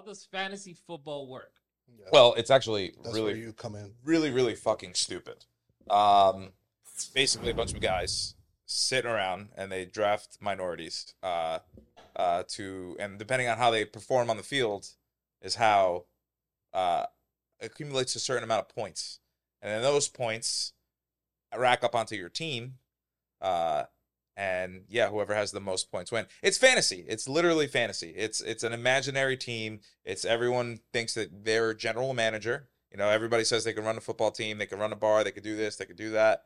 How does fantasy football work? Yeah, Well, it's actually that's really where you come in. really, really fucking stupid. Um, it's basically a bunch of guys sitting around and they draft minorities. Uh, uh, to and depending on how they perform on the field, is how uh accumulates a certain amount of points, and then those points rack up onto your team. Uh, and yeah, whoever has the most points win. It's fantasy. It's literally fantasy. It's it's an imaginary team. It's everyone thinks that they're a general manager. You know, everybody says they can run a football team, they can run a bar, they can do this, they can do that.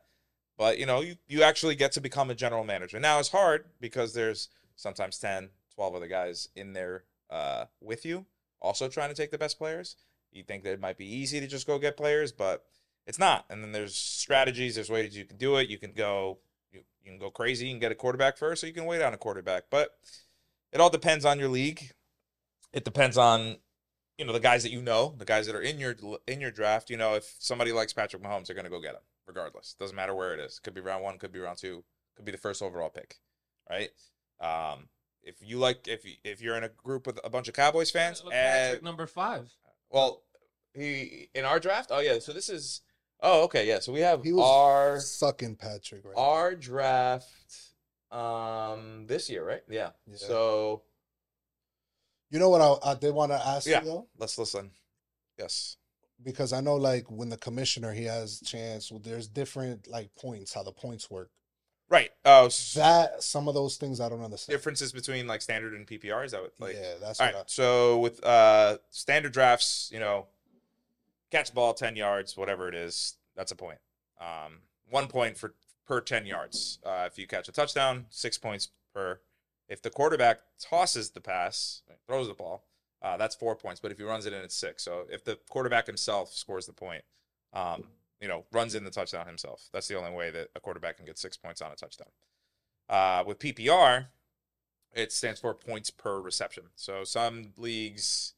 But you know, you, you actually get to become a general manager. Now it's hard because there's sometimes 10, 12 other guys in there uh, with you, also trying to take the best players. You think that it might be easy to just go get players, but it's not. And then there's strategies, there's ways you can do it. You can go you, you can go crazy and get a quarterback first, or you can wait on a quarterback. But it all depends on your league. It depends on you know the guys that you know, the guys that are in your in your draft. You know, if somebody likes Patrick Mahomes, they're going to go get him regardless. Doesn't matter where it is. Could be round one, could be round two, could be the first overall pick, right? Um, if you like, if you, if you're in a group with a bunch of Cowboys fans, Look, and Patrick, number five. well, he in our draft. Oh yeah, so this is. Oh okay, yeah. So we have He was our sucking Patrick right. our draft um this year, right? Yeah. Yeah. So You know what I, I did want to ask Yeah. you though, let's listen. Yes. because I know like when the commissioner he has chance. Well, there's different like points how the points work. Right. Oh, s- That some of those things I don't understand. differences between like standard and PPR is that what like? yeah, that's All what right. So with uh standard drafts, you know, catch ball ten yards, whatever it is, that's a point. Um, one point for per ten yards. Uh, if you catch a touchdown, six points per. If the quarterback tosses the pass, throws the ball, uh, that's four points. But if he runs it in, it's six. So if the quarterback himself scores the point, um, you know, runs in the touchdown himself, that's the only way that a quarterback can get six points on a touchdown. Uh, with PPR, it stands for points per reception. So some leagues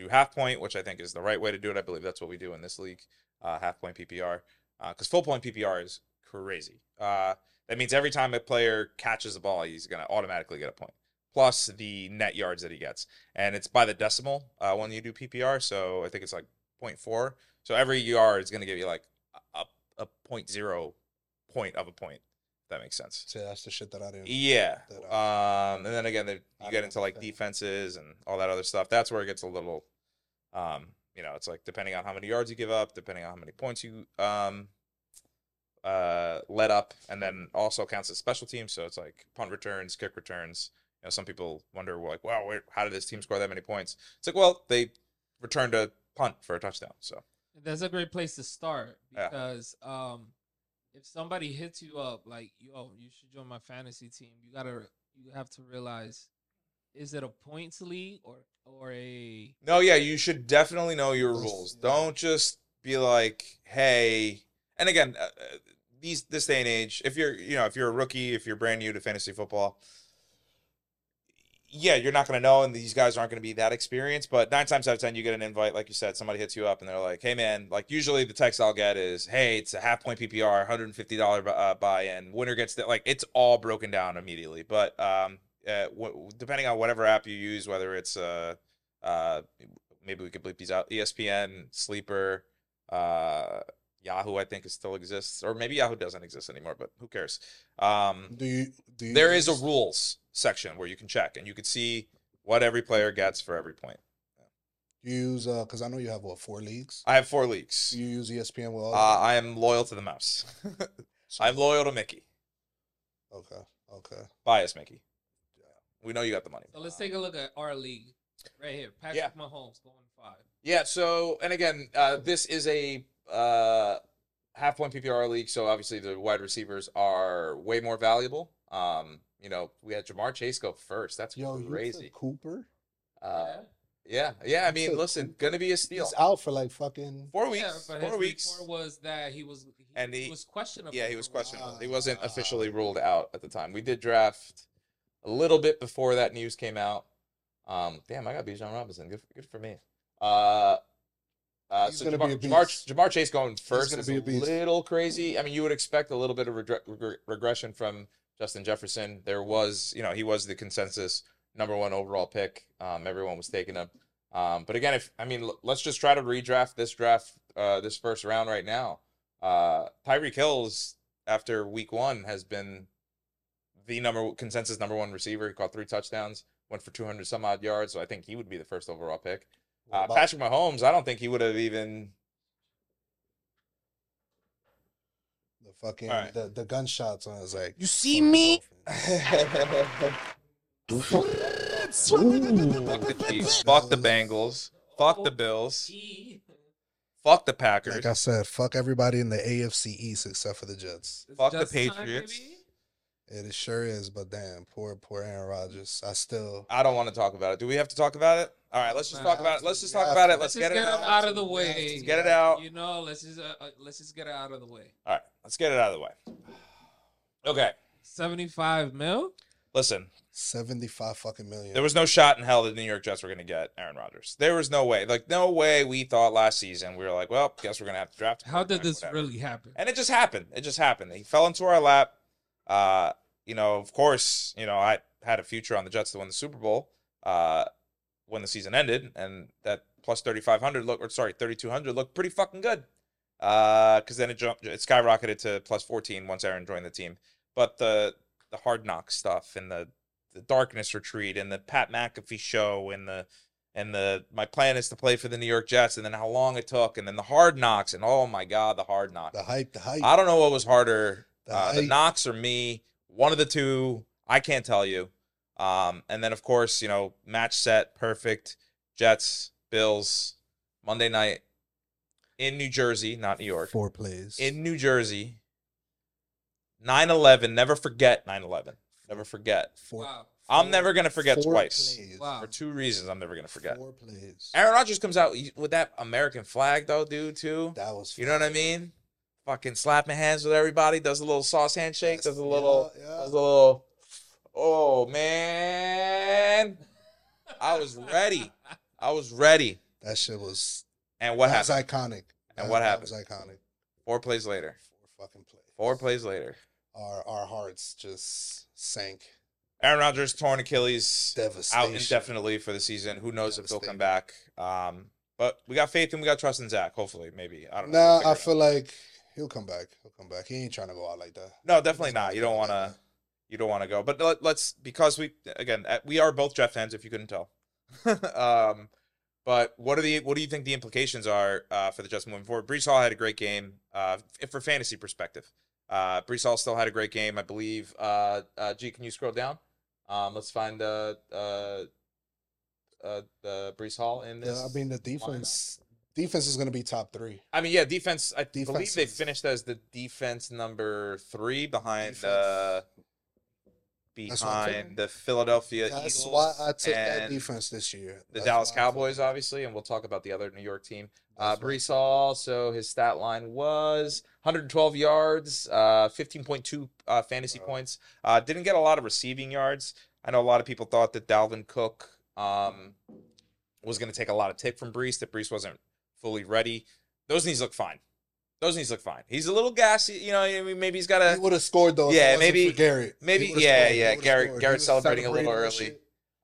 do half point, which I think is the right way to do it. I believe that's what we do in this league, uh, half point PPR. Because full point PPR is crazy. Uh, that means every time a player catches the ball, he's going to automatically get a point, plus the net yards that he gets. And it's by the decimal uh, when you do PPR. So I think it's like 0.4. So every yard is going to give you like a, a point zero point of a point. That makes sense. So that's the shit that I didn't. Yeah. that Um, and then again, I you get into like defenses and all that other stuff. That's where it gets a little, um, you know, it's like depending on how many yards you give up, depending on how many points you um, uh, let up, and then also counts as special teams. So it's like punt returns, kick returns. You know, some people wonder like, wow, where, how did this team score that many points? It's like, well, they returned a punt for a touchdown. So That's a great place to start Yeah. because um, if somebody hits you up like, "Yo, you should join my fantasy team," you gotta you have to realize, is it a points league or or a No, yeah, you should definitely know your rules. yeah. Don't just be like, "Hey." And again, uh, uh, these this day and age, if you're, you know, if you're a rookie, if you're brand new to fantasy football, yeah, you're not going to know, and these guys aren't going to be that experienced. But nine times out of ten, you get an invite, like you said, somebody hits you up, and they're like, "Hey, man!" Like usually, the text I'll get is, "Hey, it's a half point PPR, hundred and fifty dollar uh, buy-in. Winner gets that." Like it's all broken down immediately. But um, uh, w- depending on whatever app you use, whether it's uh, uh, maybe we could bleep these out, ESPN, Sleeper, uh, Yahoo, I think it still exists, or maybe Yahoo doesn't exist anymore. But who cares? Um, Do you? Do you? there is a rules section where you can check and you can see what every player gets for every point. You use uh because I know you have what four leagues. I have four leagues. You use ESPN well. Uh, I am loyal to the mouse. I'm loyal to Mickey. okay. Okay. Bias Mickey. We know you got the money. so let's take a look at our league right here. Patrick Yeah. Mahomes going five. Yeah. So, and again, uh, this is a uh, half point PPR league. So obviously the wide receivers are way more valuable. Um, you know, we had Ja'Marr Chase go first. That's Yo, you crazy. took Cooper. Uh, yeah. Yeah. I mean, took listen, gonna be a steal. He's out for like fucking. Four Yeah, weeks. but four his weeks. report was that he was he, And he he- was questionable. Yeah, he was for a while. questionable. He wasn't Ah. officially ruled out at the time. We did draft a little bit before that news came out. Um, damn, I got Bijan Robinson. Good, good for me. Uh, uh, He's so gonna Ja'Marr, be a beast. Ja'Marr Chase going first is be a, a beast. little crazy. I mean, you would expect a little bit of regre- regre- regression from Justin Jefferson. There was, you know, he was the consensus number one overall pick. Um, everyone was taking him. Um, but again, if I mean, l- let's just try to redraft this draft, uh, this first round right now. Uh, Tyreek Hills after week one has been the number consensus number one receiver. He caught three touchdowns, went for 200 some odd yards. So I think he would be the first overall pick. What Uh, about- Patrick Mahomes, I don't think he would have even. the fucking All right. the, the gunshots on his like. You see me? Fuck the Chiefs. Fuck the Bengals. Fuck the Bills. Fuck the Packers. Like I said, fuck everybody in the AFC East except for the Jets. It's Fuck the Patriots. time, Patriots. It sure is, but damn, poor poor Aaron Rodgers. I still I don't want to talk about it. Do we have to talk about it? All right, let's just Nah, talk about it. Let's just talk have about it. Let's Let's get just it out. out of the We have way. to Get it out. You know, let's just uh, uh, let's just get it out of the way. All right, let's get it out of the way. Okay, Seventy-five mil. listen. seventy five fucking million. There was no shot in hell that the New York Jets were going to get Aaron Rodgers. There was no way. Like no way. We thought last season we were like, well, guess we're going to have to draft. How did this whatever. really happen? And it just happened. It just happened. He fell into our lap. Uh, you know, of course, you know, I had a future on the Jets to win the Super Bowl uh, when the season ended, and that plus thirty five hundred look, or sorry, thirty two hundred looked pretty fucking good. Because then it jumped, it skyrocketed to plus fourteen once Aaron joined the team. But the the hard knock stuff and the the darkness retreat and the Pat McAfee show and the and the my plan is to play for the New York Jets and then how long it took and then the hard knocks and oh my god the hard knocks. the hype, the hype. I don't know what was harder, The uh, the knocks or me. One of the two. I can't tell you. Um, and then of course, you know, match set, perfect. Jets, Bills, Monday night in New Jersey, not New York. Four plays. In New Jersey. 9/11. Never forget 9/11. Never forget. four, Wow. I'm four- never gonna forget four twice. plays. Wow. For two reasons, I'm never gonna forget. Four plays. Aaron Rodgers comes out with that American flag, though, dude. Too. That was. You know what I mean? Fucking slapping hands with everybody. Does a little sauce handshake. Does a little. Yeah, Does a little. Oh man, I was ready. I was ready. That shit was. And what happened? was iconic. And That- what happened? was iconic. Four plays later. Four fucking plays. Four plays later. Our our hearts just sank. Aaron Rodgers torn Achilles out indefinitely for the season. Who knows if he'll come back? Um, but we got faith and we got trust in Zach. Hopefully, maybe I don't know. Nah, We'll I feel like he'll come back. He'll come back. He ain't trying to go out like that. no, definitely not. You don't want to. You don't want to go, but let, let's because we again we are both Jeff fans. If you couldn't tell, um, but what are the what do you think the implications are uh, for the Jets moving forward? Breece Hall had a great game uh, f- for fantasy perspective. Uh, Breece Hall still had a great game, I believe. Uh, uh, G, can you scroll down? Um, let's find uh, uh, uh, the Breece Hall in this. Yeah, I mean the defense. Defense is gonna be top three. I mean, yeah, defense. I believe Defense they finished as the defense number three behind Defense. uh, That's behind the Philadelphia That's Eagles why I took that defense this year. the Dallas why I took Cowboys, obviously, and we'll talk about the other New York team. Uh, That's Breece Hall, so his stat line was 112 yards, uh, 15.2 uh, fantasy Wow. points. Uh, didn't get a lot of receiving yards. I know a lot of people thought that Dalvin Cook um, was going to take a lot of tick from Breece, that Breece wasn't fully ready. Those knees look fine. Those knees look fine. He's a little gassy, you know. I mean, maybe he's got a. He would have scored though. Yeah, maybe- Garrett. Maybe- yeah, scored. Yeah, Garrett- scored. Garrett celebrating a little early.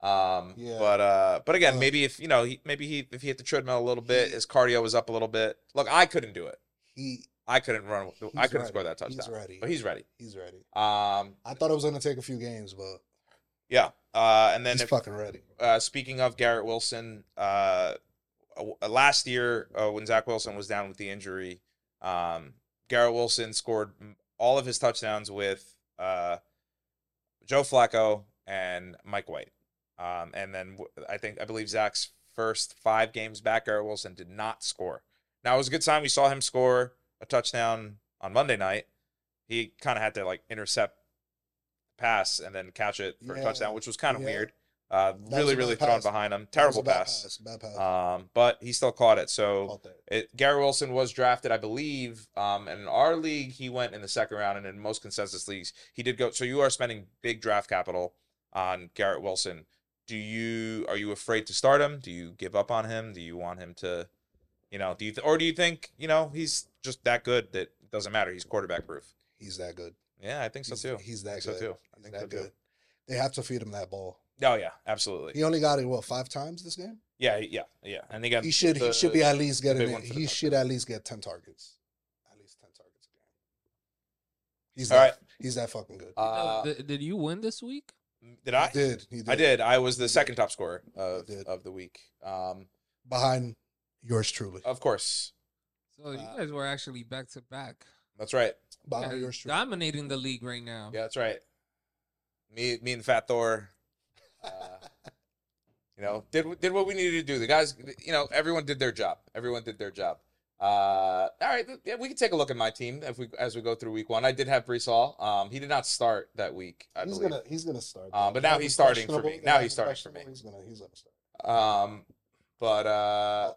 Um, Yeah. but uh, but again, Uh, maybe if you know, he, maybe he if he hit the treadmill a little bit, his cardio was up a little bit. Look, I couldn't do it. He I couldn't run. I couldn't score that touchdown. He's ready. But he's ready. he's ready. Um, I thought it was gonna take a few games, but yeah. Uh, and then he's if, fucking ready. uh, speaking of Garrett Wilson, uh, last year uh, when Zach Wilson was down with the injury, um, Garrett Wilson scored all of his touchdowns with uh, Joe Flacco and Mike White. Um, and then I think I believe Zach's first five games back, Garrett Wilson did not score. Now it was a good sign. We saw him score a touchdown on Monday night. He kind of had to like intercept the pass and then catch it for a touchdown, which was kind of Yeah. weird. Uh, really, really thrown pass. behind him. Terrible bad pass. Bad pass. Um, but he still caught it. So Caught it, Garrett Wilson was drafted, I believe. Um, and in our league, he went in the second round, and in most consensus leagues, he did go. So you are spending big draft capital on Garrett Wilson. Do you are you afraid to start him? Do you give up on him? Do you want him to, you know, do you th- or do you think you know he's just that good that it doesn't matter? He's quarterback proof. He's that good. Yeah, I think so He's, too. he's that good. so too. I He's think that so too. good. They have to feed him that ball. Oh yeah, absolutely. He only got it what five times this game. Yeah, yeah, yeah. And again, He should the- he should be at least big getting it. He should at least get ten targets. At least ten targets a game. He's All that, right. He's that fucking good. Uh, did, did you win this week? did I? he did. He did. I did. I was the second top scorer of, of the week. Um, Behind yours truly. of course, So you Wow. guys were actually back to back. that's right. Behind Yeah, yours truly. dominating the league right now. Yeah, that's right. Me, me and Fat Thor. Uh, you know, did did what we needed to do. The guys, you know, everyone did their job. Everyone did their job. Uh, all right, yeah, we can take a look at my team if we as we go through week one. I did have Breece Hall. Um, he did not start that week. I he's believe. gonna he's gonna start. Uh, but now he's starting for me. Now he's starting for me. He's gonna he's gonna start. Um, but uh,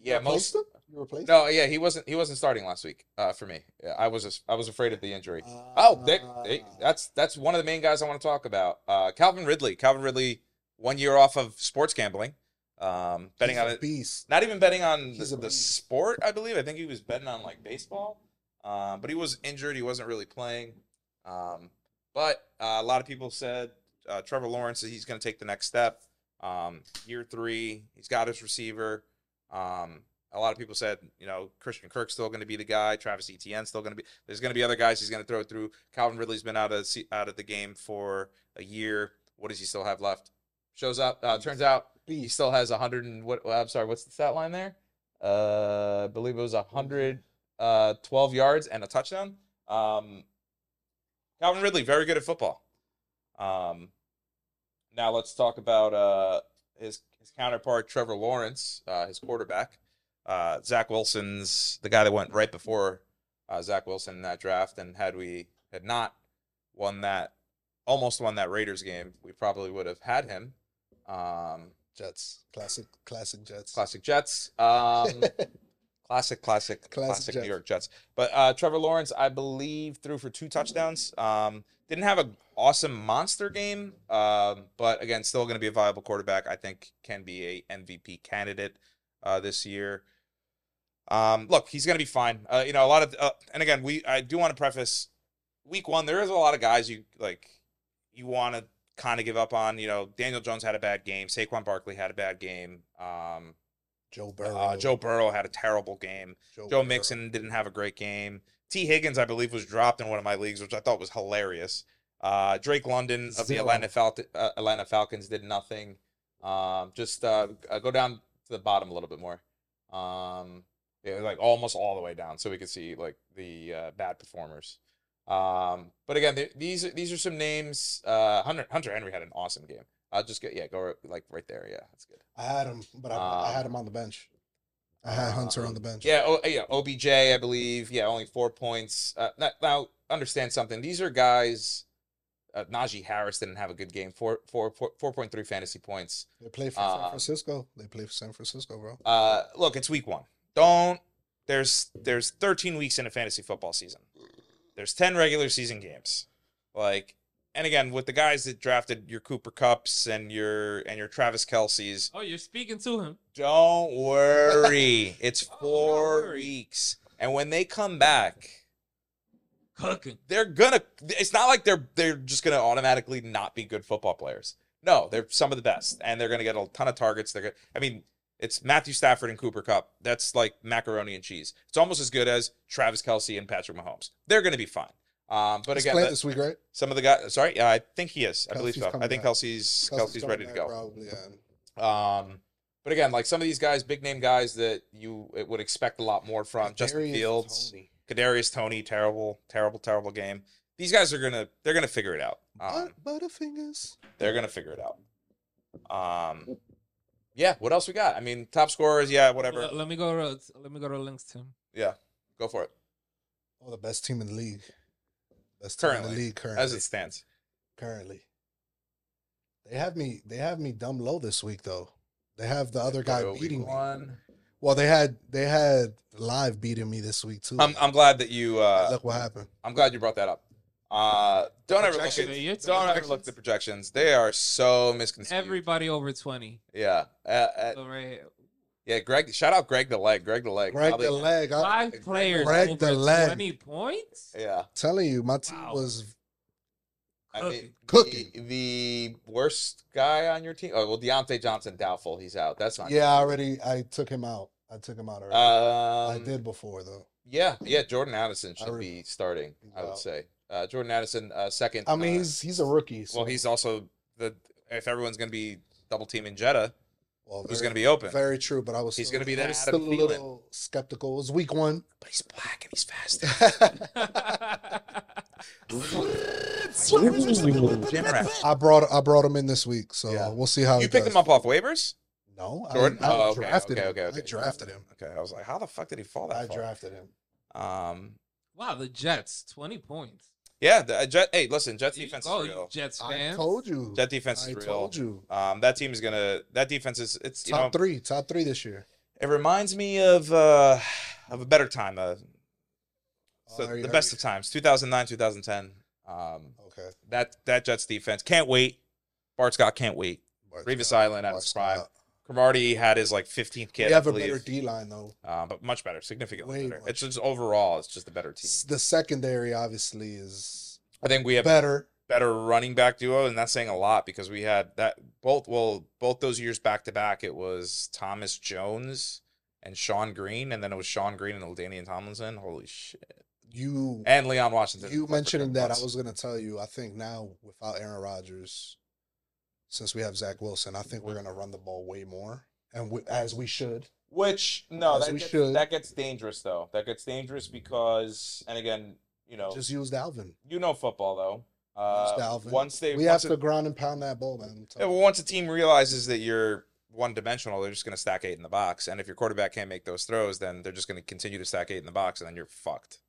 yeah, most. him? You replaced No, yeah, he wasn't. He wasn't starting last week. Uh, for me, I was. just- I was afraid of the injury. Oh, they, they, Ah. that's that's one of the main guys I want to talk about. Uh, Calvin Ridley. Calvin Ridley, one year off of sports gambling, um, betting He's on a beast. Not even betting on the, the sport. I believe. I think he was betting on like baseball. Um, but he was injured. He wasn't really playing. Um, but uh, a lot of people said uh, Trevor Lawrence he's going to take the next step. Um, year three, he's got his receiver. Um, a lot of people said, you know, Christian Kirk's still going to be the guy. Travis Etienne's still going to be. There's going to be other guys he's going to throw through. Calvin Ridley's been out of the, out of the game for a year. What does he still have left? Shows up. Uh, turns out he still has 100 and what? I'm sorry. What's the stat line there? Uh, I believe it was 112 yards and a touchdown. Um, Calvin Ridley, very good at football. Um, now let's talk about uh, his his counterpart Trevor Lawrence, uh, his quarterback. Uh, Zach Wilson's the guy that went right before uh, Zach Wilson in that draft, and had we had not won that, almost won that Raiders game, we probably would have had him. Um, Jets. Classic classic Jets. classic Jets. Um, classic, classic, classic, New Jets. York Jets. But uh, Trevor Lawrence, I believe, threw for two touchdowns. Um, didn't have an awesome monster game, um, but again, still going to be a viable quarterback. I think can be a MVP candidate uh, this year. Um, look, he's going to be fine. Uh, you know, a lot of, uh, and again, we I do want to preface week one. There is a lot of guys you like, you want to kind of give up on. You know, Daniel Jones had a bad game. Saquon Barkley had a bad game. Um, Joe Burrow. uh, Joe Burrow had a terrible game. Joe Burrow. Mixon didn't have a great game. Tee Higgins, I believe, was dropped in one of my leagues, which I thought was hilarious. Uh, Drake London of the Atlanta, Fal- uh, Atlanta Falcons did nothing. Um, just uh, uh, go down to the bottom a little bit more. Um, yeah, like almost all the way down, so we could see like the uh, bad performers. Um, but again, th- these are, these are some names. Uh, Hunter Hunter Henry had an awesome game. I'll just get yeah, go right- like right there. Yeah, that's good. I had him, but I, I Um, had him on the bench. I had Hunter on the bench. Yeah, oh, yeah, OBJ, I believe. Yeah, only four points. Uh, now, now, understand something. These are guys. Uh, Najee Harris didn't have a good game. Four, four, four, 4.3 fantasy points. They play for Um, San Francisco. They play for San Francisco, bro. Uh, look, it's week one. Don't. There's there's 13 weeks in a fantasy football season. There's 10 regular season games. Like, and again, with the guys that drafted your Cooper Kupps and your and your Travis Kelces, Oh, you're speaking to him. Don't worry. It's Oh, four worry. weeks. And when they come back, Cooking. they're gonna it's not like they're they're just gonna automatically not be good football players. No, they're some of the best. And they're gonna get a ton of targets. They're gonna I mean, it's Matthew Stafford and Cooper Kupp. That's like macaroni and cheese. It's almost as good as Travis Kelce and Patrick Mahomes. They're gonna be fine. Um, but He's again, that- this week, right? some of the guys. Sorry, yeah, I think he is. I believe so. I think back. Kelce's Kelce's, coming ready to go. Probably, yeah. Um, but again, like some of these guys, big name guys that you would expect a lot more from. Justin Fields, Toney. Kadarius Toney, terrible, terrible, terrible game. These guys are gonna they're gonna figure it out. Um, But- Butterfingers. they're gonna figure it out. Um, yeah. What else we got? I mean, top scorers, yeah, whatever. Let, let me go to let me go to links Tim. Yeah, go for it. Oh, the best team in the league. Best team Currently, the league currently. As it stands, currently. They have me. They have me dumb low this week, though. They have the other guy Go week beating me. one. Well, they had they had live beating me this week too. I'm I'm glad that you. Uh, Look what happened. I'm glad you brought that up. Uh, don't ever look at Yeah, it's don't ever look at the projections. They are so misconceived. Everybody over twenty. Yeah. Uh, uh, So right here. yeah, Greg. Shout out Greg the leg. Greg the leg. Greg Probably- the leg. I, Five players Greg over the leg. twenty points. Yeah. telling you, my team Wow. was I mean, Cooking. The, the worst guy on your team. Oh well, Diontae Johnson doubtful. He's out. That's fine. Yeah, I already I took him out. I took him out already. Um, I did before though. Yeah, yeah. Jordan Addison should re- be starting. I would Wow. say. Uh, Jordan Addison, uh, second. I mean, uh, he's he's a rookie. So, well, he's also the. If everyone's going to be double teaming Jetta, well, who's going to be open? Very true, but I was He's gonna be that was Adam still a Thielen. little skeptical. It was week one. but he's black and he's fast. I brought I brought him in this week, so Yeah. we'll see how You he picked does. him up off waivers? No, Jordan? I, I Oh, okay, drafted okay, him. okay, okay. I drafted him. Okay, I was like, how the fuck did he fall that I far? drafted him. Um, wow, the Jets, twenty points. Yeah, the uh, Jet. Hey, listen, Jets defense oh, is you real. Jets I told you. Jet defense is I real. told you. Um, that team is gonna. That defense is. It's you Top know. three, top three this year. It reminds me of uh of a better time. Uh, so Are the best you- of times, 2009, 2010. Um, Okay. that that Jets defense can't wait. Bart Scott can't wait. Bart Revis Scott, Island at Bart his prime. Cromartie had his like 15th kid. We I have a believe. better D line though. uh, but much better, significantly Way better. much It's just overall, it's just a better team. The secondary obviously is I think we have better. better running back duo, and that's saying a lot because we had that both. Well, both those years back to back, it was Thomas Jones and Shonn Greene, and then it was Shonn Greene and LaDainian Tomlinson. Holy shit! You And Leon Washington. you mentioning that, I was gonna tell you. I think now without Aaron Rodgers, since we have Zach Wilson, I think we're gonna run the ball way more, and we, as we should. Which no, that gets, should. that gets dangerous though. That gets dangerous because, and again, you know, Just use Dalvin. you know football though. Uh, Dalvin. once they We have once to a, ground and pound that ball, man. yeah, well, once a team realizes that you're one dimensional, they're just going to stack eight in the box, and if your quarterback can't make those throws, then they're just going to continue to stack eight in the box, and then you're fucked.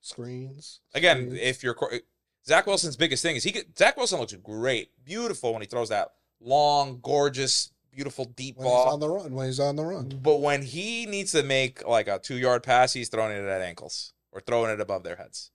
Screens. Again, screens. if you're qu- Zach Wilson's biggest thing is he could, Zach Wilson looks great, beautiful when he throws that long, gorgeous, beautiful deep when he's ball. on the run, when he's on the run. But when he needs to make like a two yard pass, he's throwing it at ankles or throwing it above their heads.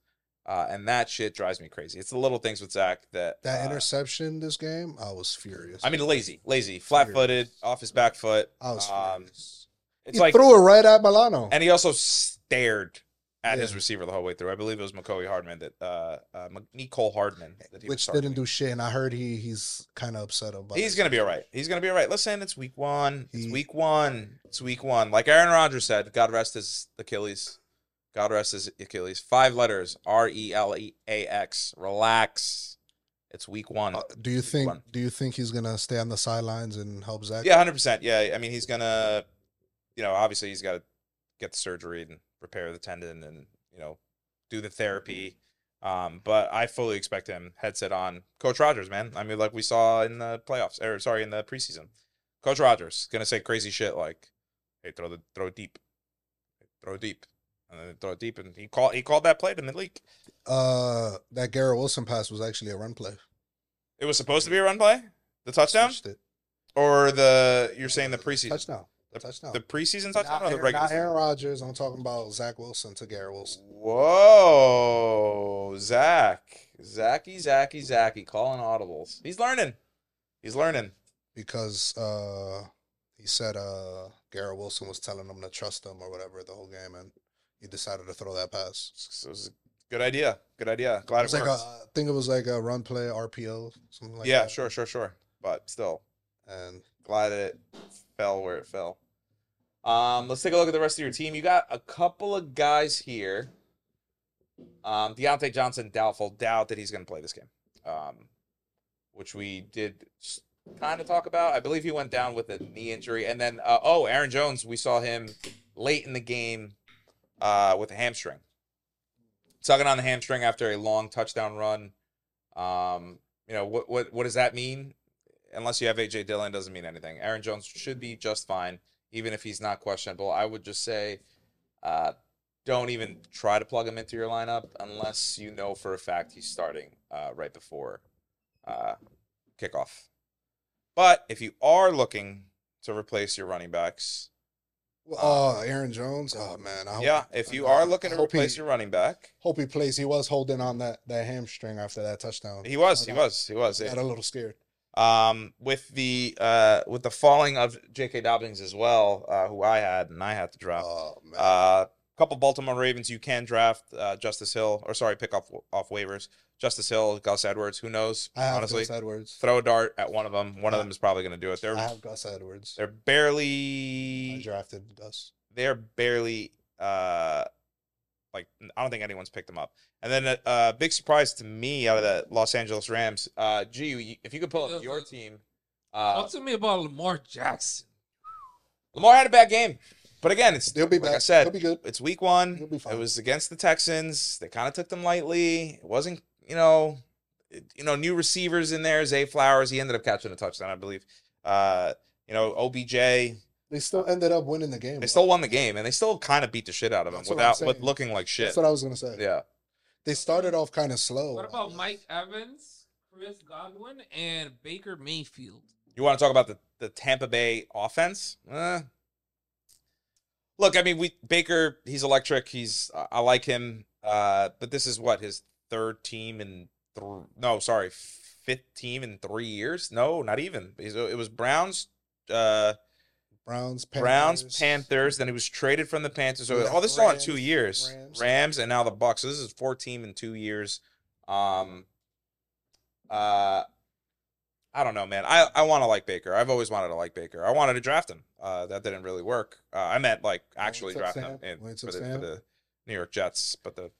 Uh, and that shit drives me crazy. It's the little things with Zach that That uh, interception this game, I was furious. I mean, lazy, lazy, flat footed, off his back foot. I was Um, furious. it's he like, threw it right at Milano. and he also stared at his receiver the whole way through. I believe it was Mecole Hardman that, uh, uh, Mecole Hardman that he which didn't do shit. And I heard he he's kind of upset about. He's it. gonna be all right. He's gonna be all right. Listen, it's week one. It's week one. It's week one. Like Aaron Rodgers said, God rest his Achilles. God rest his Achilles. Five letters. R E L E A X. Relax. It's week one. Uh, do you think? one. Do you think he's gonna stay on the sidelines and help Zach? Yeah, hundred percent. Yeah, I mean he's gonna, you know, obviously he's got to get the surgery and repair the tendon and you know do the therapy. Um, but I fully expect him headset on. Coach Rodgers, man. I mean, like we saw in the playoffs, or sorry, in the preseason. Coach Rodgers gonna say crazy shit like, "Hey, throw the throw it deep, throw it deep, and then throw it deep." And he called he called that play to mid-league. Uh, that Garrett Wilson pass was actually a run play. It was supposed to be a run play, the touchdown, or the you're saying the preseason, touchdown. The touchdown. the preseason touchdown, not, or the Aaron, regular? not? Aaron Rodgers. I'm talking about Zach Wilson to Garrett Wilson. Whoa, Zach, Zachy, Zachy, Zachy, calling audibles. He's learning. He's learning. because uh he said uh Garrett Wilson was telling him to trust him or whatever the whole game and he decided to throw that pass. So it was a good idea. Good idea. Glad It it, was like a, think it was like a run play RPO something like yeah, that. Yeah, sure, sure, sure. But still, And glad it fell where it fell. Um, let's take a look at the rest of your team. You got a couple of guys here. Um, Diontae Johnson, doubtful, doubt that he's going to play this game. Um, which we did kind of talk about. I believe he went down with a knee injury, and then uh, oh, Aaron Jones, we saw him late in the game uh, with a hamstring, tugging on the hamstring after a long touchdown run. Um, you know what what what does that mean? Unless you have AJ Dillon, doesn't mean anything. Aaron Jones should be just fine, even if he's not questionable. I would just say, uh, don't even try to plug him into your lineup unless you know for a fact he's starting uh, right before uh, kickoff. But if you are looking to replace your running backs, oh Aaron Jones. Oh man. I hope, yeah, if you are looking to hope he- replace your running back, hope he plays. He was holding on that, that hamstring after that touchdown. he was, he got- was, he was. Got a little scared. Um, with the uh, with the falling of J.K. Dobbins as well, uh, who I had and I had to drop. Oh man. Uh, couple Baltimore Ravens you can draft uh, Justice Hill or sorry pick off off waivers. Justice Hill, Gus Edwards. Who knows? I have honestly, Gus Edwards. throw a dart at one of them. One of them is probably going to do it. They're I have Gus Edwards. they're I barely drafted Gus. they're barely uh like I don't think anyone's picked them up. And then a uh, big surprise to me out of the Los Angeles Rams. Uh, G, if you could pull up your team, uh, Talk to me about Lamar Jackson. Lamar had a bad game, but again, it's He'll be like back. I said, He'll be good. it's week one. He'll be fine. It was against the Texans. They kind of took them lightly. It wasn't, you know, it- you know, new receivers in there. Zay Flowers, he ended up catching a touchdown, I believe. Uh, you know, OBJ, They still ended up winning the game. they still won the game, and they still kind of beat the shit out of them That's what I'm without with saying. looking like shit. That's what I was gonna say. Yeah. They started off kind of slow. What about Mike Evans, Chris Godwin, and Baker Mayfield? You want to talk about the, the Tampa Bay offense? Eh. Look, I mean, we Baker, he's electric. He's I- I like him. Uh, but this is what his third team in th- no, sorry, fifth team in three years. No, not even. He's- It was Browns, uh, Browns, Panthers, Browns, Panthers. Then he was traded from the Panthers. So Yeah, all this is all in two years. Rams. Rams, and now the Bucks. So this is four team in two years. Um, uh, I don't know, man. I, I want to like Baker. I've always wanted to like Baker. I wanted to draft him. Uh, that didn't really work. Uh, I meant like actually draft him in, for, the, for the New York Jets, but the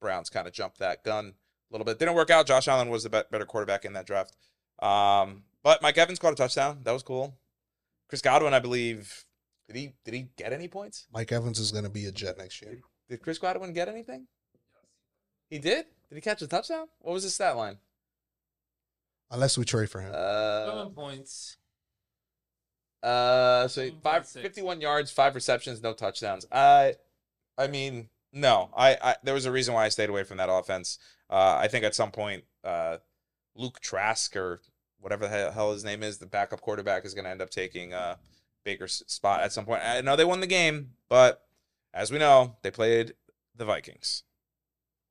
Browns kind of jumped that gun a little bit. Didn't work out. Josh Allen was the bet- better quarterback in that draft. Um, but Mike Evans caught a touchdown. That was cool. Chris Godwin, I believe, did he did he get any points? Mike Evans is gonna be a Jet next year. Did Chris Godwin get anything? He did. Did he catch a touchdown? What was his stat line? Unless we trade for him. Uh, Seven points. uh, so Seven five, point six. 51 yards, five receptions, no touchdowns. I, I mean, no. I, I there was a reason why I stayed away from that offense. Uh, I think at some point, uh, Luke Trask or whatever the hell- his name is, the backup quarterback, is going to end up taking uh, Baker's spot at some point. I know they won the game, but as we know, they played the Vikings,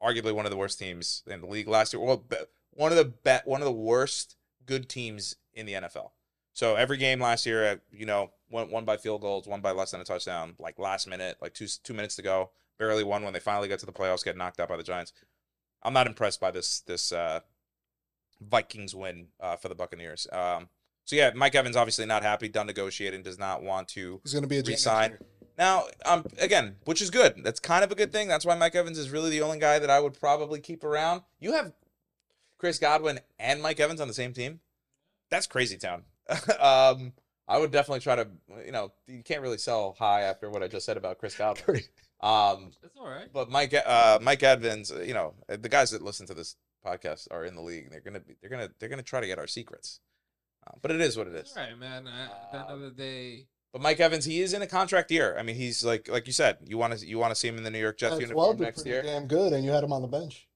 arguably one of the worst teams in the league last year. Well, one of the bet, one of the worst good teams in the NFL. So every game last year, uh, you know, won, won by field goals, won by less than a touchdown, like last minute, like two two minutes to go, barely won when they finally got to the playoffs, get knocked out by the Giants. I'm not impressed by this this uh, Vikings win uh, for the Buccaneers. Um, so yeah, Mike Evans obviously not happy, done negotiating, does not want to He's gonna be a Jet next resign. year. now, um, again, which is good. That's kind of a good thing. That's why Mike Evans is really the only guy that I would probably keep around. You have Chris Godwin and Mike Evans on the same team. That's crazy town. um, I would definitely try to, you know, you can't really sell high after what I just said about Chris Godwin. Um, That's all right. but Mike, uh, Mike Evans, you know, the guys that listen to this podcast are in the league. They're gonna be, they're gonna, they're gonna try to get our secrets. Uh, but it is what it is. All right, man. I- At the end of the day, But Mike Evans, he is in a contract year. I mean, he's like like you said, you want to you want to see him in the New York Jets uniform well, next year. damn good, and you had him on the bench.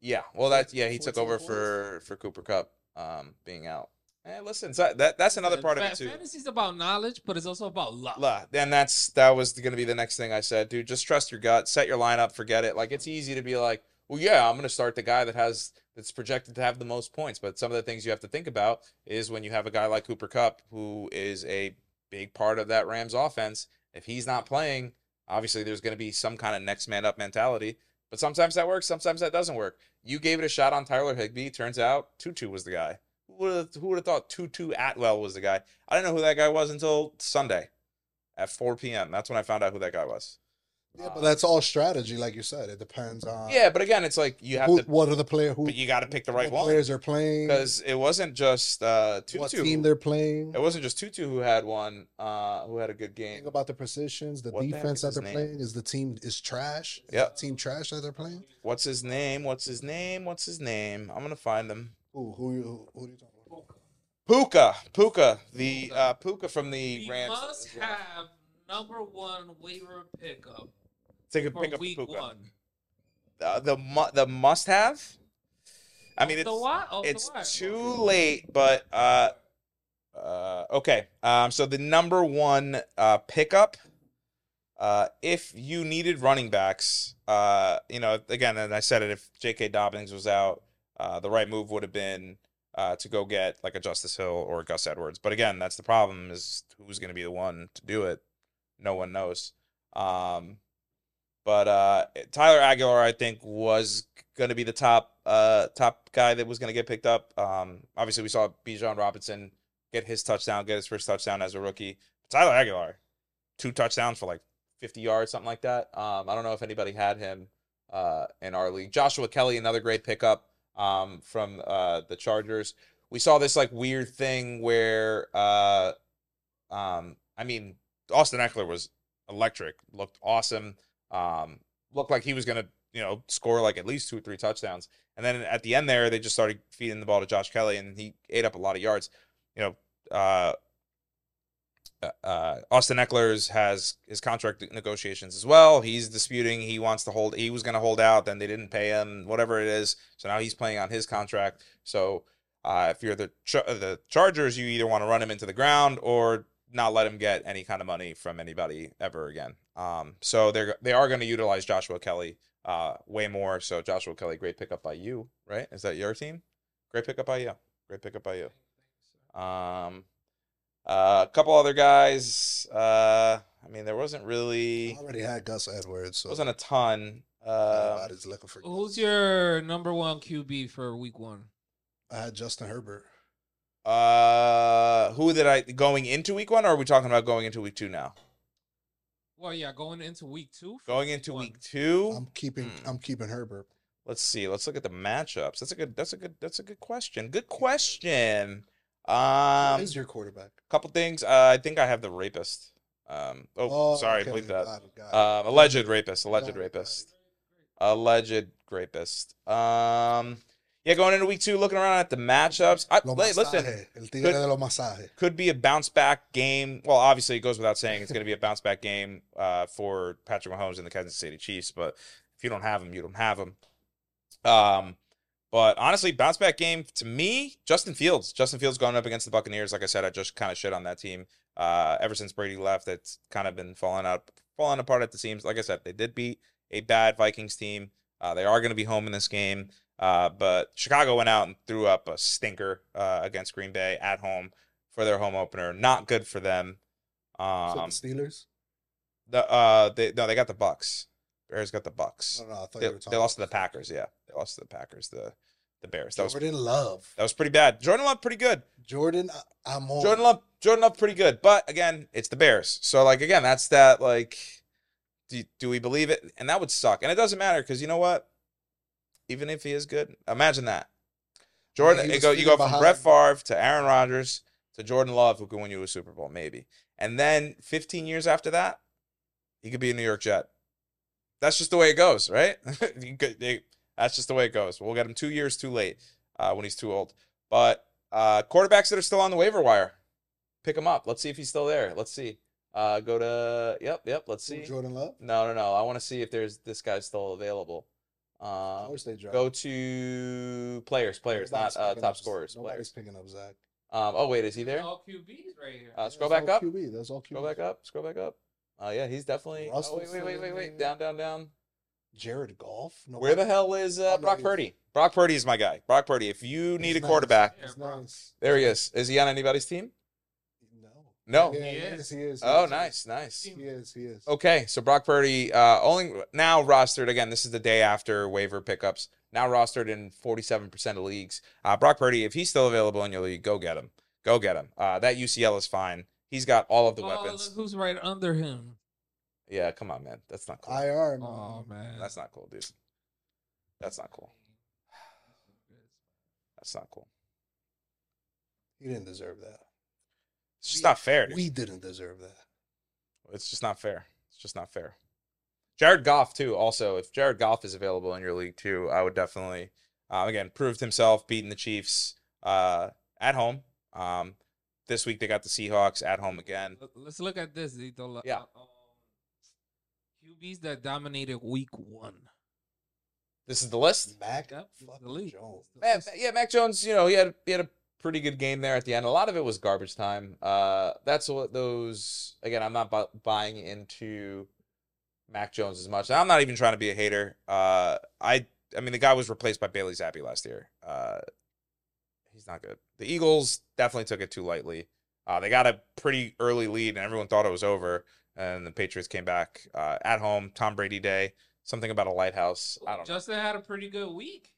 Yeah, well, that yeah, he took over for for Cooper Kupp um, being out. Eh, listen, so that that's another part of it too. Fantasy's about knowledge, but it's also about luck. La- And that's that was going to be the next thing I said, dude. Just trust your gut, set your lineup, forget it. Like it's easy to be like, well, yeah, I'm going to start the guy that has that's projected to have the most points. But some of the things you have to think about is when you have a guy like Cooper Kupp, who is a big part of that Rams offense. If he's not playing, obviously there's going to be some kind of next man up mentality. But sometimes that works, sometimes that doesn't work. You gave it a shot on Tyler Higbee. Turns out Tutu was the guy. Who would have, who would have thought Tutu Atwell was the guy? I didn't know who that guy was until Sunday at 4 p.m. That's when I found out who that guy was. Yeah, but that's all strategy, like you said. It depends on Yeah, but again, it's like you have who, to, what are the player who but you got to pick the right what one players are playing, because it wasn't just uh, what team they're playing. It wasn't just Tutu who had one, uh, who had a good game. Think about the positions, the What defense is that they're name? playing. Is the team is trash? Is Yep. the team trash that they're playing? What's his name? What's his name? What's his name? I'm gonna find them. Who who who, who are you talking about? Puka, Puka, the uh, Puka from the We Rams. must have number one waiver pickup Take a for pick up week Puka. one. Uh, the mu- the must have. I mean, it's the what? Off the it's too late, but uh, uh, okay. Um, so the number one uh pickup, uh, if you needed running backs, uh, you know, again, and I said it, if J.K. Dobbins was out, uh, the right move would have been uh to go get like a Justice Hill or a Gus Edwards. But again, that's the problem is who's going to be the one to do it. No one knows. Um, But uh, Tyler Allgeier, I think, was going to be the top uh, top guy that was going to get picked up. Um, obviously, we saw Bijan Robinson get his touchdown, get his first touchdown as a rookie. Tyler Allgeier, two touchdowns for like 50 yards, something like that. Um, I don't know if anybody had him uh, in our league. Joshua Kelley, another great pickup um, from uh, the Chargers. We saw this like weird thing where, uh, um, I mean, Austin Ekeler was electric, looked awesome, um, looked like he was gonna, you know, score like at least two or three touchdowns. And then at the end there, they just started feeding the ball to Josh Kelley, and he ate up a lot of yards. You know, uh, uh, Austin Ekeler's has his contract negotiations as well. He's disputing. He wants to hold. He was going to hold out. Then they didn't pay him. Whatever it is. So now he's playing on his contract. So uh, if you're the the Chargers, you either want to run him into the ground or not let him get any kind of money from anybody ever again. Um, so they're they are going to utilize Joshua Kelley uh, way more. So Joshua Kelley, great pickup by you, right? Is that your team? Great pickup by you. Great pickup by you. Um, uh, a couple other guys. Uh, I mean, there wasn't really. I really already had Gus Edwards, so wasn't a ton. Uh, looking for. Who's your number one QB for week one? I had Justin Herbert. Uh, who did I going into week one, or are we talking about going into week two now? Well, yeah, going into week two. for Going into one. week two. I'm keeping. Hmm. I'm keeping Herbert. Let's see. Let's look at the matchups. That's a good. That's a good. That's a good question. Good question. Um, Who is your quarterback? couple things. Uh, I think I have the rapist. Um, oh, sorry, okay, believe that. got it, got it. Um, alleged rapist. Alleged Got it, got it. rapist. Alleged rapist. Um, yeah, going into week two, looking around at the matchups. I, listen, el tigre good- de los masajes. could be a bounce back game. Well, obviously, it goes without saying it's going to be a bounce back game uh, for Patrick Mahomes and the Kansas City Chiefs. But if you don't have him, you don't have him. Um, but honestly, bounce back game to me, Justin Fields. Justin Fields going up against the Buccaneers. Like I said, I just kind of shit on that team. Uh, ever since Brady left, it's kind of been falling out, falling apart at the seams. Like I said, they did beat a bad Vikings team. Uh, they are going to be home in this game. Uh, but Chicago went out and threw up a stinker uh, against Green Bay at home for their home opener. Not good for them. So Um, the Steelers. the uh, they no, they got the Bucks. Bears got the Bucks. No, no, I thought They, you were talking they lost to the Packers. Yeah, they lost to the Packers. The the Bears. That was Jordan Love. that was pretty bad. Jordan Love pretty good. Jordan, I'm on. Jordan Love Jordan Love pretty good. But again, it's the Bears. So like again, that's that like. Do, do we believe it? And that would suck. And it doesn't matter because you know what? Even if he is good, imagine that. Jordan, it go, you go from behind- Brett Favre to Aaron Rodgers to Jordan Love, who can win you a Super Bowl, maybe. And then 15 years after that, he could be a New York Jet. That's just the way it goes, right? You could- they- that's just the way it goes. We'll get him two years too late uh, when he's too old. But uh, quarterbacks that are still on the waiver wire, pick him up. Let's see if he's still there. Let's see. Uh, go to yep, yep. Let's see. Jordan Love. No, no, no. I want to see if there's this guy's still available. I Um, wish they dropped. go to players, players, not uh, picking top up- scorers. Nobody's Players. picking up Zach. Um, oh wait, is he there? All QBs right here. Uh, scroll That's back all up. QB. That's all QB. Scroll back up. Scroll back up. Oh yeah, he's definitely. Oh, Russell's wait, wait, wait, wait, wait. Down, down, down. Jared Goff. No, Where the hell is uh, Oh, no, Brock he's- Purdy? Brock Purdy is my guy. Brock Purdy. If you need a quarterback, He's nice. there he is. Is he on anybody's team? No. No. Yeah, He he is. is. He is. he Oh, is. nice, nice. He is. He is. Okay, so Brock Purdy, uh, only now rostered again. This is the day after waiver pickups. Now rostered in forty-seven percent of leagues. Uh, Brock Purdy, if he's still available in your league, go get him. Go get him. Uh, that UCL is fine. He's got all of the Oh, weapons. look who's right under him? Yeah, come on, man. That's not cool. IR. man. Oh man, That's not cool, dude. That's not cool. That's not cool. He didn't deserve that. It's just not fair. Dude. We didn't deserve that. It's just not fair. It's just not fair. Jared Goff too. Also, if Jared Goff is available in your league too, I would definitely uh, again proved himself beating the Chiefs uh, at home. Um, this week they got the Seahawks at home again. Let- Let's look at this. Zito. Yeah. Um, QBs that dominated week one. This is the list. Mac. Yep, the league. Jones. It's Man, yeah, Mac Jones. You know he had he had a pretty good game there at the end. A lot of it was garbage time. Uh, that's what those. Again, I'm not bu- buying into Mac Jones as much. I'm not even trying to be a hater. Uh, I I mean the guy was replaced by Bailey Zappe last year. Uh, he's not good. The Eagles definitely took it too lightly. Uh, they got a pretty early lead and everyone thought it was over. and the Patriots came back uh, at home. Tom Brady Day. Something about a lighthouse. I don't know. Justin had a pretty good week.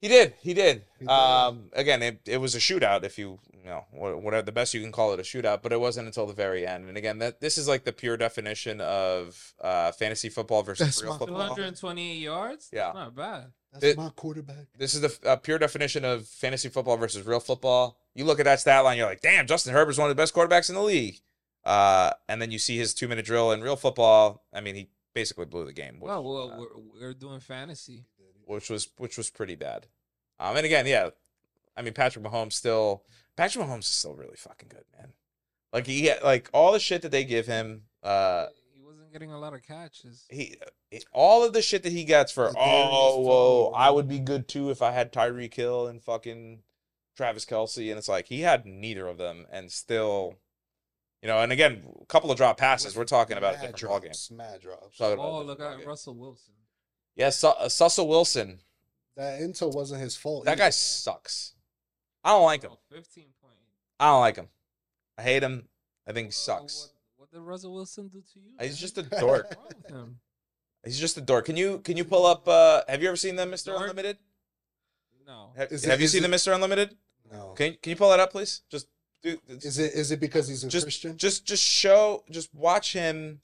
He did. He did. He did. Um, again, it, it was a shootout. If you you know whatever the best you can call it a shootout, but it wasn't until the very end. And again, that this is like the pure definition of uh, fantasy football versus That's real my- football. 228 yards. Yeah. That's not bad. That's It- my quarterback. This is the uh, pure definition of fantasy football versus real football. You look at that stat line, you're like, damn, Justin Herbert's one of the best quarterbacks in the league. Uh, and then you see his two minute drill in real football. I mean, he basically blew the game. Which, Well, well, uh, we're, we're doing fantasy. Which was which was pretty bad. Um, and again, yeah, I mean Patrick Mahomes still Patrick Mahomes is still really fucking good, man. Like he like all the shit that they give him, uh, he wasn't getting a lot of catches. he all of the shit that he gets for oh whoa, I would be good too if I had Tyreek Hill and fucking Travis Kelce, and it's like he had neither of them, and still, you know, and again, a couple of drop passes. We're talking about a Mad different ballgame. drops, Mad drops. Talking about a Oh, look at. Russell Wilson. Yeah, Su- uh, Sussel Wilson, That intel wasn't his fault. that either, guy man. sucks. I don't like him. Oh, 15 point. I don't like him. I hate him. I think he Uh, sucks. What, what did Russell Wilson do to you? He's man? just a dork. with him? He's just a dork. Can you can you pull up? uh Have you ever seen the Mister Dork? Unlimited? No. Have, Is have you is seen the Mister Unlimited? No. Can Can you pull that up, please? Just do. Is it is it because he's a just Christian? just just show. Just watch him.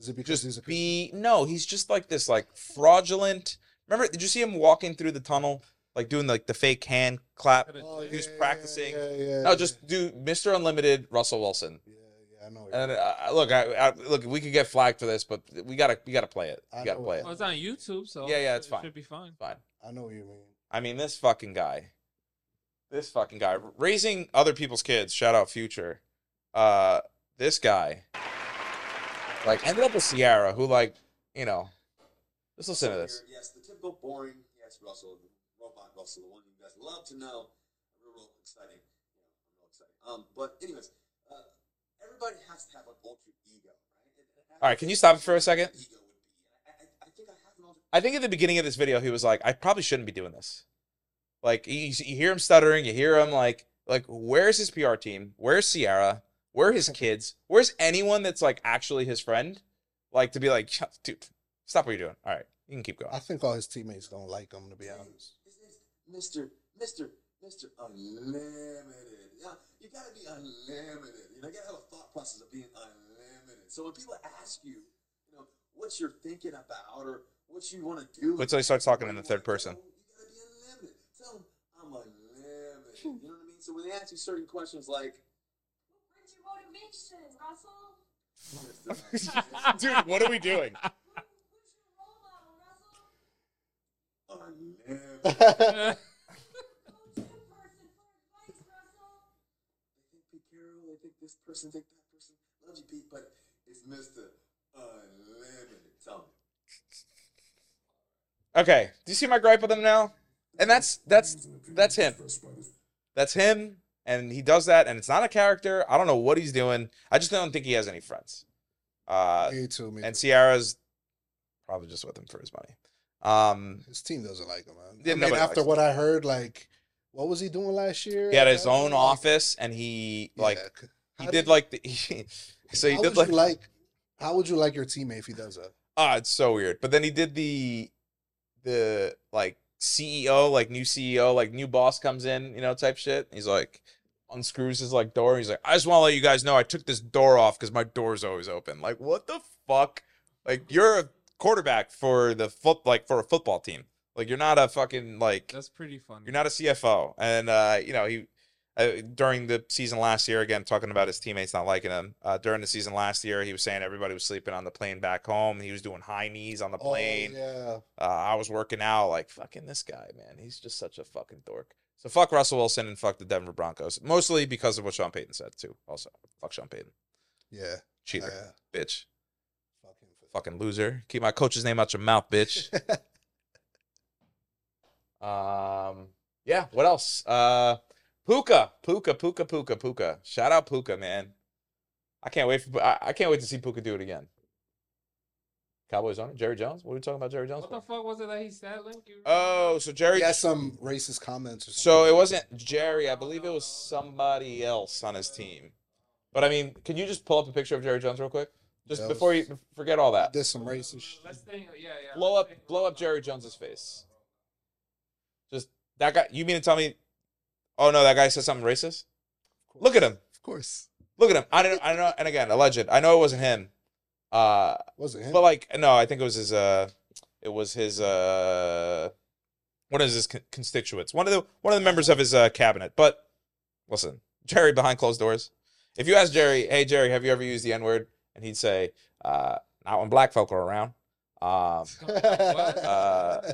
Is it because Just he's a Christian? be no. He's just like this, like fraudulent. Remember? Did you see him walking through the tunnel, like doing like the fake hand clap? Oh, He was yeah, practicing. Yeah, yeah, No, yeah. just do Mister Unlimited. Russell Wilson. Yeah, yeah, I know. what And you're- uh, look, I, I, look, we could get flagged for this, but we gotta we gotta play it. I We gotta play it. it. Oh, it's on YouTube, so Yeah, yeah, it it's fine. Should be fine. Fine. I know what you mean. I mean, this fucking guy, this fucking guy, raising other people's kids. Shout out Future. Uh, this guy, like, ended up with Ciara, who, like, you know, let's listen to this. Yes, the typical boring, yes, Russell, the robot Russell, the one you guys love to know. Real, real exciting. Yeah, real exciting. Um, but anyways, uh, everybody has to have an alter ego, right? It- it has All right, can you stop it for a second? I think at the beginning of this video, he was like, I probably shouldn't be doing this. Like, you, you hear him stuttering, you hear him like, like, where's his PR team? Where's Ciara? Where are his kids? Where's anyone that's like actually his friend? Like to be like, dude, stop what you're doing. All right, you can keep going. I think all his teammates don't like him, to be honest. His name's Mr. Mr. Mr. Unlimited. Yeah, you gotta be unlimited. You know, you gotta have a thought process of being unlimited. So when people ask you, you know, what you're thinking about or what you want to do, Wait till he starts talking in the third person. go, You gotta be unlimited. Tell them I'm unlimited. You know what I mean? So when they ask you certain questions like, Where's Russell? Dude, what are we doing? Who- Who's your role model, Russell? unlimited. Go to a person for advice, Russell. They think Pete Carroll, they think this person, think that person. Love you, Pete, but it's Mr. Unlimited. Tell me. Okay, do you see my gripe with him now? And that's that's that's him. That's him, and he does that, and it's not a character. I don't know what he's doing. I just don't think he has any friends. Uh, me too, me and. Ciara's probably just with him for his money. Um, His team doesn't like him, man. Yeah, I mean, after what I heard, like, what was he doing last year? he had his own like, office, and he like yeah, he how did like the he, so he how did would like you like how would you like your teammate if he does that? ah it's so weird. But then he did the the like CEO like new CEO like new boss comes in you know type shit. He's like unscrews his like door. He's like I just want to let you guys know I took this door off because my door's always open. Like what the fuck? Like you're a quarterback for the foot like for a football team. Like you're not a fucking like That's pretty funny. You're not a CFO, and uh, you know he uh, during the season last year again talking about his teammates not liking him. Uh, during the season last year, he was saying everybody was sleeping on the plane back home. He was doing high knees on the plane. Oh, yeah. uh, I was working out like fucking this guy, man. He's just such a fucking dork. So fuck Russell Wilson and fuck the Denver Broncos, mostly because of what Sean Payton said too. Also, fuck Sean Payton, Yeah. cheater, Yeah. bitch, Fucking fucking loser. Keep my coach's name out your mouth, bitch. Um, yeah. What else? Uh, Puka, Puka, Puka, Puka, Puka. Shout out Puka, man. I can't wait for. I, I can't wait to see Puka do it again. Cowboys owner Jerry Jones. What are we talking about, Jerry Jones? What the fuck was it that he said, Link? You Oh, so Jerry. he has some racist comments or something. So it wasn't Jerry. I believe it was somebody else on his team. But I mean, can you just pull up a picture of Jerry Jones real quick? Just That before was- you forget all that. Did some racist. Let's think. Yeah, yeah. Blow up, blow up Jerry Jones's face. Just that guy. You mean to tell me? Oh no, that guy said something racist. Look at him. Of course. Look at him. I don't. I don't know. And again, alleged. I know it wasn't him. Uh, Wasn't him? but like, no, I think it was his. Uh, it was his. Uh, one of his con- constituents. One of the one of the members of his uh, cabinet. But listen, Jerry behind closed doors. If you ask Jerry, hey Jerry, have you ever used the N word? And he'd say, uh, not when black folk are around. Um, Uh,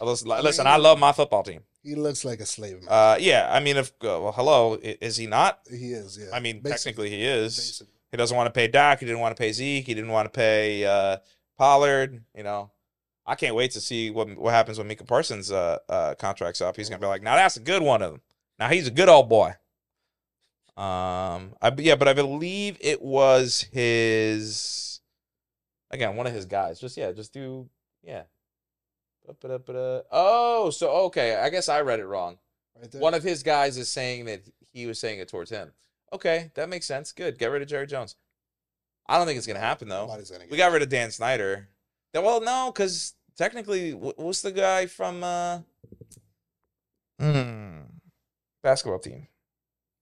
listen, listen, I love my football team. He looks like a slave man. Uh, yeah, I mean, if uh, well, hello, i- is he not? he is, yeah. I mean, Basically- technically he is. basically. He doesn't want to pay Dak. He didn't want to pay Zeke. He didn't want to pay uh, Pollard. You know, I can't wait to see what what happens when Micah Parsons' uh, uh, contract's up. He's gonna be like, now that's a good one of them. Now he's a good old boy. Um, I yeah, but I believe it was his again one of his guys. Just yeah, just do yeah. Oh, so okay. I guess I read it wrong. Right there. One of his guys is saying that he was saying it towards him. Okay, that makes sense. Good. Get rid of Jerry Jones. I don't think it's gonna happen though. Gonna We got rid of Dan Snyder. Well, no, because technically, wh- what's the guy from uh, hmm, basketball team?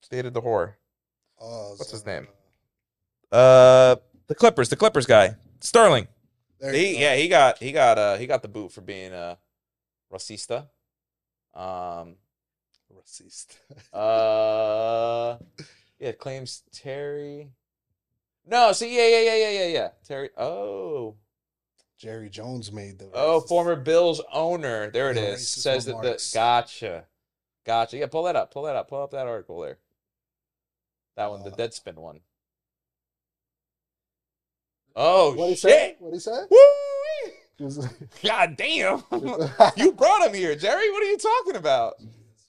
State of the horror. Oh, What's his name? Uh, the Clippers. The Clippers guy, Sterling. There He, yeah, he got he got uh he got the boot for being a racista. Um, Racist. uh, yeah, claims Terry. No, see, yeah, yeah, yeah, yeah, yeah, yeah. Terry. Oh, Jerry Jones made the. oh, former Bills owner. There it The is. Says that the gotcha, gotcha. Yeah, pull that up. Pull that up. Pull up that article there. That one, the Uh, Deadspin one. Oh What he say? shit! What he say? Woo! God damn! you brought him here, Jerry. What are you talking about?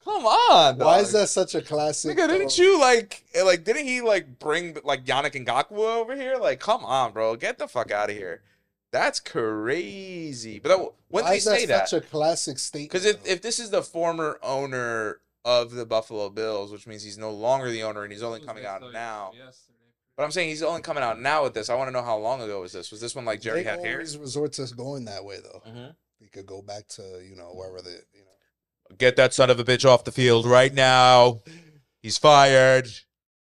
Come on. Why is that such a classic? Nigga, didn't you like eh, like didn't he like bring like Yannick Ngakoue over here? Like, come on, bro, get the fuck out of here. That's crazy. But that, when why they is say that? Such a classic statement. Because if, if this is the former owner of the Buffalo Bills, which means he's no longer the owner and he's only coming out now. yesterday? But I'm saying he's only coming out now with this. I want to know how long ago was this? Was this when like Jerry they had hair? always resort to going that way though. Mhm. We could go back to you know wherever the you know. Get that son of a bitch off the field right now. He's fired.